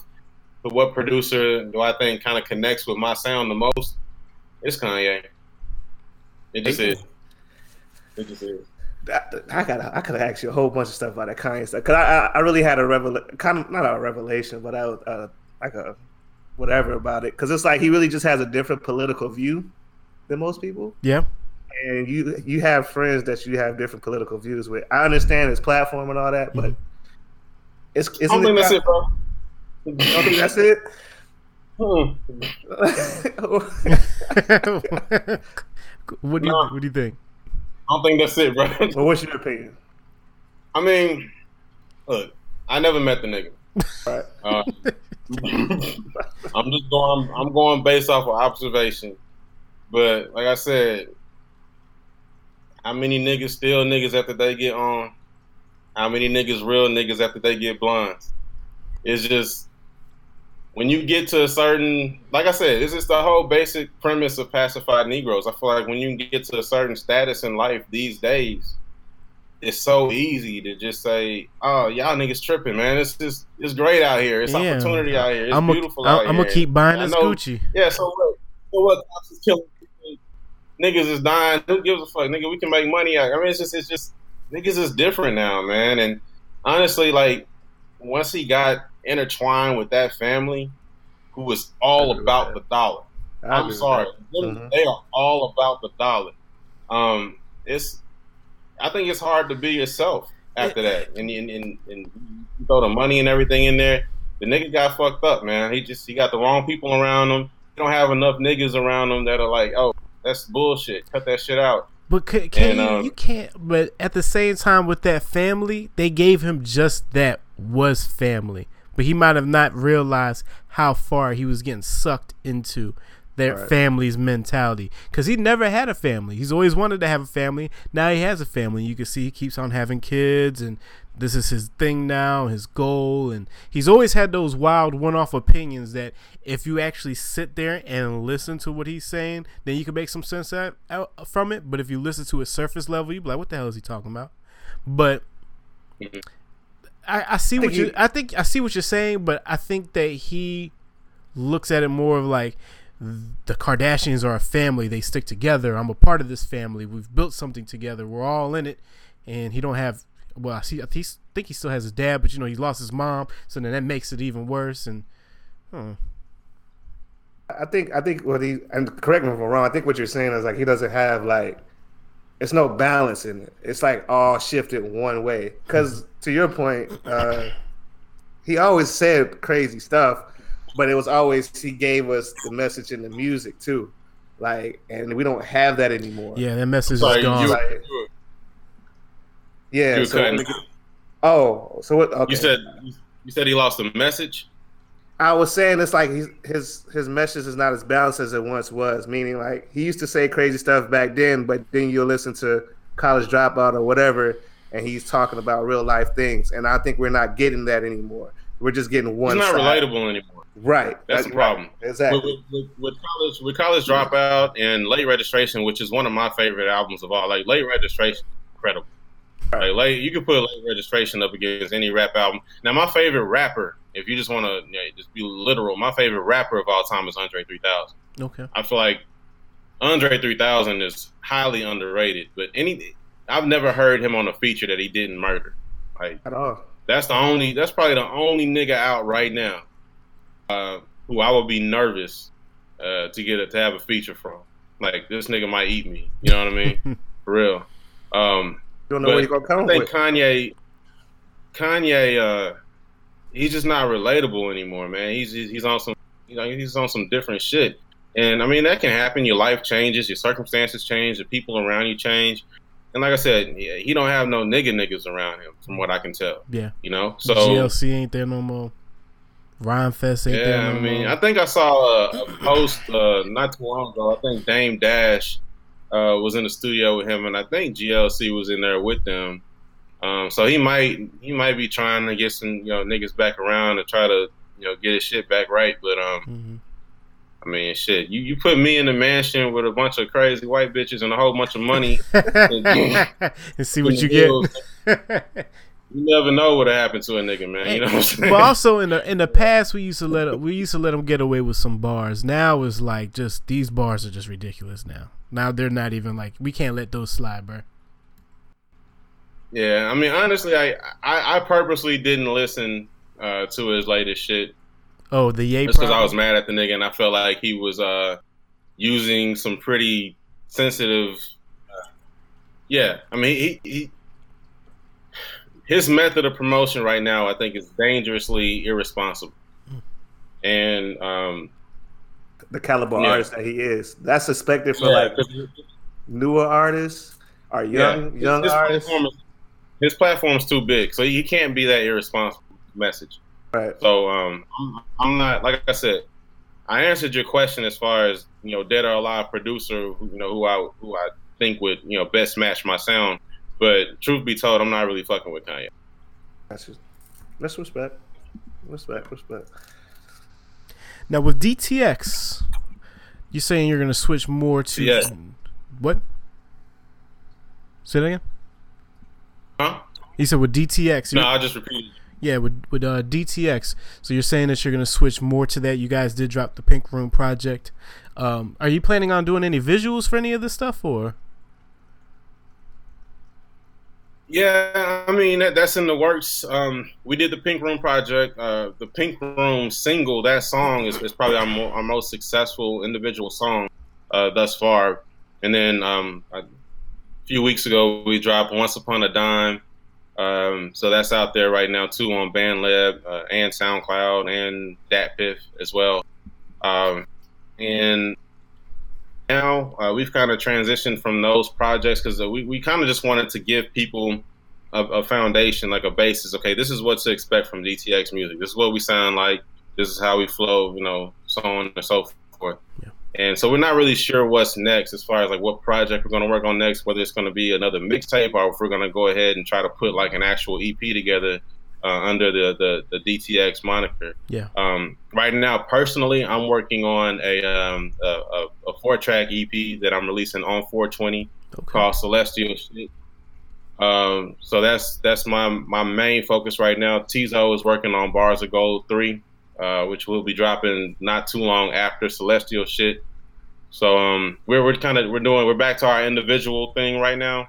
but what producer do I think kind of connects with my sound the most? It's Kanye. It just is. It just is. I, I got I could ask you a whole bunch of stuff about that Kanye stuff because I, I I really had a revel kind of not a revelation but I was uh, like a whatever about it because it's like he really just has a different political view than most people Yeah. And you you have friends that you have different political views with. I understand his platform and all that, but it's I don't isn't think that's it, it, bro. You don't think that's it? Hmm. what do you No. What do you think? I don't think that's it, bro. well, what's your opinion? I mean, look, I never met the nigga. Right. Uh, I'm just going. I'm going based off of observation. But like I said, how many niggas still niggas after they get on? How many niggas real niggas after they get blinds? It's just when you get to a certain, like I said, it's just the whole basic premise of pacified Negroes. I feel like when you get to a certain status in life these days, it's so easy to just say, "Oh, y'all niggas tripping, man. It's just it's great out here. It's Yeah. opportunity out here. It's I'm beautiful gonna out I'm here." gonna keep buying this Gucci. Yeah, so what? So what? Cops is killing people. Niggas is dying. Who gives a fuck, nigga? We can make money out. I mean, it's just, it's just, niggas is different now, man. And honestly, like, once he got intertwined with that family, who was all about that. the dollar. I I'm sorry, Mhm. they are all about the dollar. Um, it's, I think it's hard to be yourself after that, and and, and and you throw the money and everything in there. The nigga got fucked up, man. He just he got the wrong people around him. He don't have enough niggas around him that are like, oh, that's bullshit. Cut that shit out. But can, can And, you, um, you can't. But at the same time, with that family, they gave him just that was family. But he might have not realized how far he was getting sucked into their Right. family's mentality. Because he never had a family. He's always wanted to have a family. Now he has a family. You can see he keeps on having kids and this is his thing now, his goal, and he's always had those wild one-off opinions that if you actually sit there and listen to what he's saying, then you can make some sense out, out from it. But if you listen to a surface level, you be like, "What the hell is he talking about?" But mm-hmm. I, I see what you. I think I see what you're saying, but I think that he looks at it more of like the Kardashians are a family. They stick together. I'm a part of this family. We've built something together. We're all in it. And he don't have. Well, I see. I think he still has his dad, but you know he lost his mom, so then that makes it even worse. And hmm. I think I think what he and correct me if I'm wrong. I think what you're saying is like he doesn't have like it's no balance in it. It's like all shifted one way. Because to your point, uh, he always said crazy stuff, but it was always he gave us the message in the music too. Like, and we don't have that anymore. Yeah, that message Sorry, is gone. You, like, you, yeah. So oh, so what? Okay. You said you said he lost the message. I was saying it's like he's, his his message is not as balanced as it once was. Meaning, like he used to say crazy stuff back then, but then you'll listen to College Dropout or whatever, and he's talking about real life things. And I think we're not getting that anymore. We're just getting one. It's not side. relatable anymore. Right. That's, That's the problem. Right. Exactly. With, with, with, college, with college dropout and late registration, which is one of my favorite albums of all. Like late registration, incredible. Right. Like late, you can put late registration up against any rap album. Now, my favorite rapper, if you just want to you know, just be literal, my favorite rapper of all time is Andre 3000. Okay. I feel like Andre 3000 is highly underrated, but any I've never heard him on a feature that he didn't murder. Like at all. That's the only. That's probably the only nigga out right now uh, who I would be nervous uh, to get a, to have a feature from. Like this nigga might eat me. You know what I mean? For real. Um, you don't know where you gonna come I think with. Kanye, Kanye, uh, he's just not relatable anymore, man. He's he's on some, you know, he's on some different shit. And I mean that can happen. Your life changes, your circumstances change, the people around you change. And like I said, he don't have no nigga niggas around him, from what I can tell. Yeah, you know. So GLC ain't there no more. Rhymefest ain't yeah, there no I mean, more. I think I saw a, a post uh, not too long ago. I think Dame Dash uh, was in the studio with him, and I think GLC was in there with them. Um, so he might he might be trying to get some you know niggas back around to try to you know get his shit back right. But um, mm-hmm. I mean, shit, you, you put me in the mansion with a bunch of crazy white bitches and a whole bunch of money, and, and see what you get. you never know what happened to a nigga, man. You know what I'm saying? But also in the in the past, we used to let we used to let them get away with some bars. Now it's like just these bars are just ridiculous. Now, now they're not even like we can't let those slide, bro. Yeah, I mean, honestly, I I, I purposely didn't listen uh, to his latest shit. Oh, the Ye. Just because I was mad at the nigga and I felt like he was uh, using some pretty sensitive. Yeah, I mean, he, he his method of promotion right now, I think, is dangerously irresponsible. And um, the caliber yeah. artist that he is, that's suspected for yeah, like newer artists or young yeah, young his, artists. Platform is, his platform's too big, so he can't be that irresponsible message. Right. So um, I'm, I'm not like I said. I answered your question as far as you know, dead or alive producer, you know, who I who I think would you know best match my sound. But truth be told, I'm not really fucking with Kanye. That's just, that's respect. Respect, respect. Now with DTX, you're saying you're gonna switch more to yeah. what? Say that again. Huh? He said with DTX. No, I just repeated. Yeah, with with uh, DTX. So you're saying that you're gonna switch more to that. You guys did drop the Pink Room project. Um, are you planning on doing any visuals for any of this stuff, or? Yeah, I mean that, that's in the works. Um, we did the Pink Room project. Uh, the Pink Room single, that song is, is probably our, mo- our most successful individual song uh, thus far. And then um, a few weeks ago, we dropped Once Upon a Dime. Um, so that's out there right now too on BandLab uh, and SoundCloud and DatPiff as well. Um, and now uh, we've kind of transitioned from those projects because uh, we, we kind of just wanted to give people a, a, foundation, like a basis. Okay, this is what to expect from DTX music. This is what we sound like. This is how we flow, you know, so on and so forth. Yeah. And so we're not really sure what's next as far as like what project we're going to work on next, whether it's going to be another mixtape or if we're going to go ahead and try to put like an actual EP together uh, under the, the, the DTX moniker. Yeah. Um, right now, personally, I'm working on a um, a, a, four track EP that I'm releasing on 420 Okay. called Celestial Shit. Um, so that's that's my my main focus right now. Tizo is working on Bars of Gold three, uh, which will be dropping not too long after Celestial Shit. So um, we're we're kind of we're doing we're back to our individual thing right now,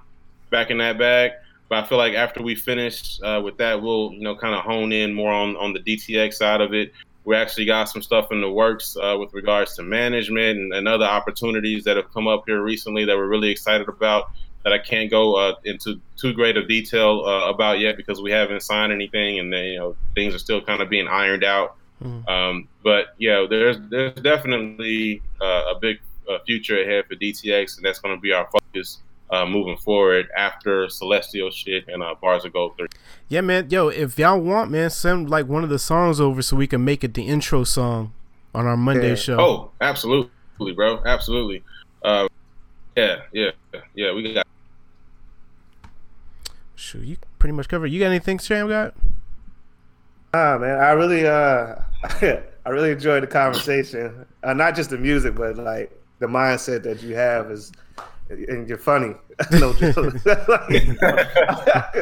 back in that bag. But I feel like after we finish uh, with that, we'll you know kind of hone in more on on the DTX side of it. We actually got some stuff in the works uh, with regards to management and, and other opportunities that have come up here recently that we're really excited about. That I can't go uh, into too great of detail uh, about yet because we haven't signed anything and you know things are still kind of being ironed out. Mhm. Um, but yeah, there's there's definitely uh, a big uh, future ahead for DTX, and that's going to be our focus uh, moving forward after Celestial shit and uh, Bars of Gold three. Yeah, man. Yo, if y'all want, man, send like one of the songs over so we can make it the intro song on our Monday Yeah. show. Oh, absolutely, bro, absolutely. Uh, yeah, yeah, yeah. We got Shoot, you pretty much covered. You got anything, Sam? Got? Ah man, I really uh I really enjoyed the conversation. Uh, not just the music, but like the mindset that you have is and you're funny. no joke.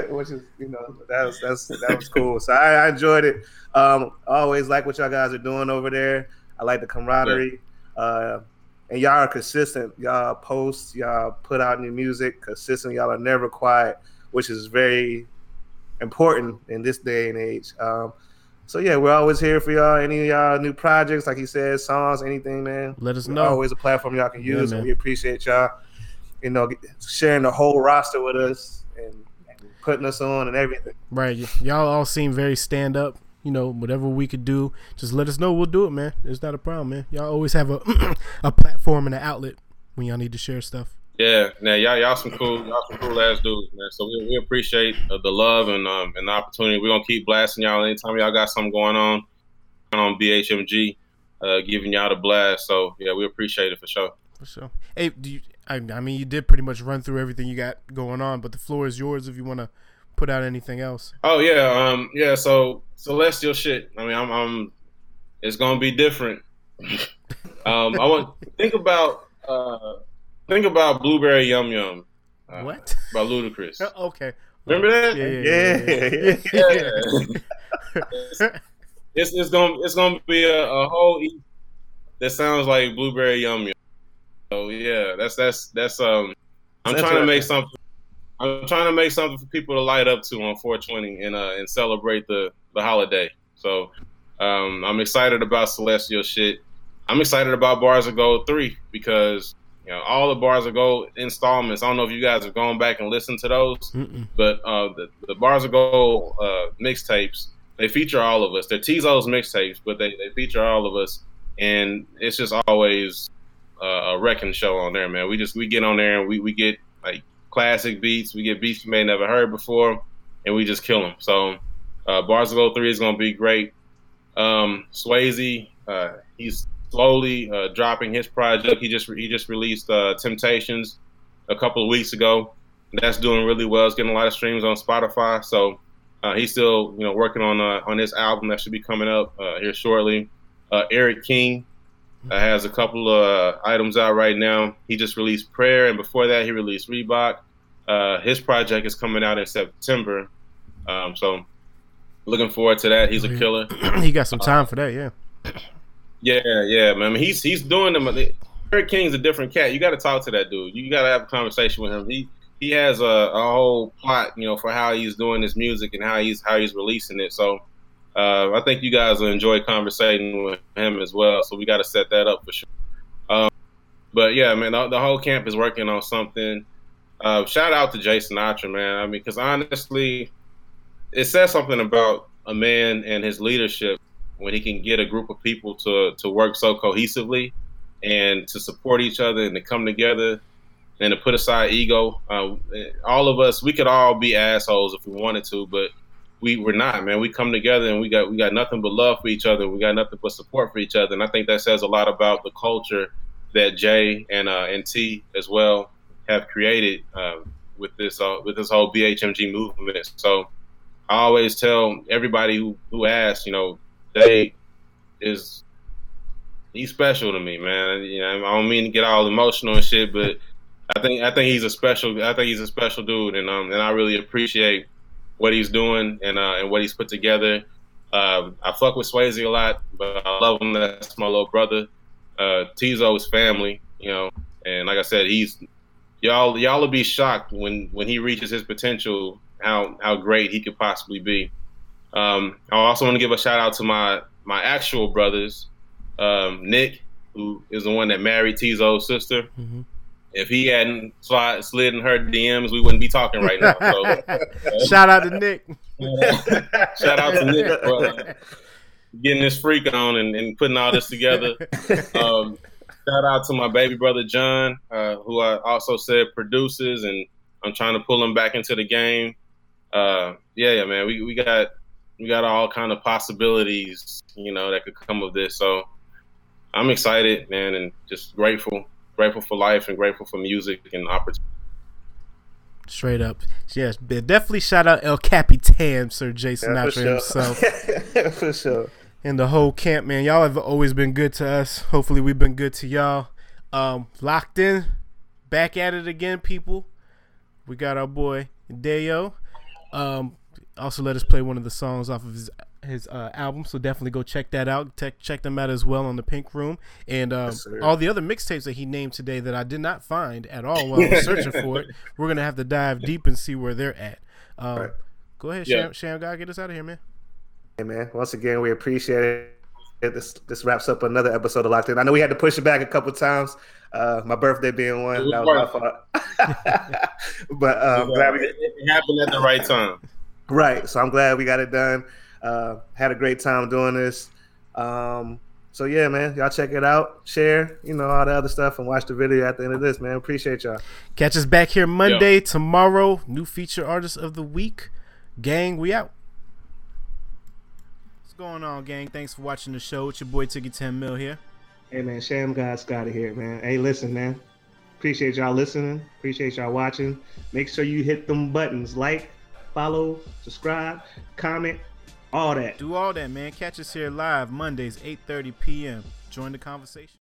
Which is you know, that was that's that was cool. So I, I enjoyed it. Um I always like what y'all guys are doing over there. I like the camaraderie. Uh and y'all are consistent. Y'all post, y'all put out new music consistent. Y'all are never quiet, which is very important in this day and age. Um, so yeah, we're always here for y'all. Any of y'all new projects, like he said, songs, anything, man. Let us know. Always a platform y'all can use, man. and we appreciate y'all. You know, sharing the whole roster with us and, and putting us on and everything. Right. Y'all all seem very stand up. You know, whatever we could do, just let us know. We'll do it, man. It's not a problem, man. Y'all always have a a platform and an outlet when y'all need to share stuff. Yeah, now y'all y'all some cool y'all some cool ass dudes, man. So we, we appreciate uh, the love and um and the opportunity. We're gonna keep blasting y'all anytime y'all got something going on on BHMG, uh, giving y'all the blast. So yeah, we appreciate it for sure. For sure. Hey, do you, I, I mean, you did pretty much run through everything you got going on, but the floor is yours if you want to put out anything else. Oh yeah, um yeah. So celestial shit. I mean, I'm, I'm it's gonna be different. um, I want think about uh think about blueberry yum yum. Uh, what? by Ludacris? okay. Remember that? Yeah, yeah, yeah. yeah, Yeah. it's it's gonna it's gonna be a, a whole e- that sounds like blueberry yum yum. So yeah, that's that's that's um. I'm That's trying to make something. I'm trying to make something for people to light up to on 420 and uh and celebrate the the holiday. So um, I'm excited about Celestial shit. I'm excited about Bars of Gold three because you know all the Bars of Gold installments. I don't know if you guys have gone back and listened to those. Mm-mm. But uh, the, the Bars of Gold uh, mixtapes, they feature all of us. They're Tizo's mixtapes, but they, they feature all of us. And it's just always uh, a wrecking show on there, man. We just we get on there and we, we get like classic beats. We get beats you may never heard before, and we just kill them. So uh, Gold 3 is to be great. Um, Swayze, uh, he's slowly uh, dropping his project. He just he just released uh, Temptations a couple of weeks ago. That's doing really well. It's getting a lot of streams on Spotify. So uh, he's still, you know, working on uh, on this album that should be coming up uh, here shortly. Uh, Eric King uh, has a couple of uh, items out right now. He just released Prayer, and before that, he released Reebok. Uh, his project is coming out in September. Um, so looking forward to that. He's a killer. he got some time for that, yeah. Yeah, yeah, man. I mean, he's he's doing them. Eric King's a different cat. You got to talk to that dude. You got to have a conversation with him. He he has a, a whole plot, you know, for how he's doing his music and how he's how he's releasing it. So uh, I think you guys will enjoy conversating with him as well. So we got to set that up for sure. Um, but yeah, man, the, the whole camp is working on something. Uh, shout out to Jason Sinatra, man. I mean, because honestly, it says something about a man and his leadership when he can get a group of people to to work so cohesively and to support each other and to come together and to put aside ego. Uh, all of us, we could all be assholes if we wanted to, but we we're not, man. We come together and we got we got nothing but love for each other. We got nothing but support for each other, and I think that says a lot about the culture that Jay and uh, and T as well have created uh, with this uh, with this whole BHMG movement. So I always tell everybody who who asks, you know, Jay is he's special to me, man. You know, I don't mean to get all emotional and shit, but I think I think he's a special. I think he's a special dude, and um, and I really appreciate what he's doing and uh, and what he's put together. Uh, I fuck with Swayze a lot, but I love him. That's my little brother. Uh, Tizo's family, you know, and like I said, he's y'all y'all will be shocked when when he reaches his potential, how how great he could possibly be. Um, I also want to give a shout out to my my actual brothers, um, Nick, who is the one that married Tizo's sister. Mm-hmm. If he hadn't slid, slid in her DMs, we wouldn't be talking right now. So, Shout out to Nick. shout out to Nick for uh, getting this freak on and, and putting all this together. Um, shout out to my baby brother John, uh, who I also said produces, and I'm trying to pull him back into the game. Uh, yeah, yeah, man, we, we got we got all kind of possibilities, you know, that could come of this. So I'm excited, man, and just grateful, grateful for life and grateful for music and opportunity. Straight up, yes. Definitely shout out El Capitan, Sir Jason Yeah, Sinatra for sure. himself. for sure. and the whole camp, man. Y'all have always been good to us. Hopefully, we've been good to y'all. Um, locked in, back at it again, people. We got our boy Deo. Um, also, let us play one of the songs off of his his uh, album. So definitely go check that out. Check check them out as well on the Pink Room and um, Yes, all the other mixtapes that he named today that I did not find at all while I was searching for it. We're gonna have to dive deep and see where they're at. Um, Right. Go ahead, Yeah. Sham, Sham God, get us out of here, man. Hey man, once again, we appreciate it. This this wraps up another episode of Locked In. I know we had to push it back a couple times. Uh, my birthday being one, that was my fault. but uh, I'm glad we it, it happened at the right time. right. So I'm glad we got it done. Uh, had a great time doing this. Um, so yeah, man, y'all check it out, share, you know, all the other stuff, and watch the video at the end of this, man. Appreciate y'all. Catch us back here Monday, tomorrow. New feature artist of the week. Gang, we out. What's going on, gang? Thanks for watching the show. It's your boy Tiggy 10 Mil here. Hey man, Sham God Scotty here, man. Hey, listen, man. Appreciate y'all listening. Appreciate y'all watching. Make sure you hit them buttons like, follow, subscribe, comment, all that. Do all that, man. Catch us here live Mondays, 8.30 p.m. Join the conversation.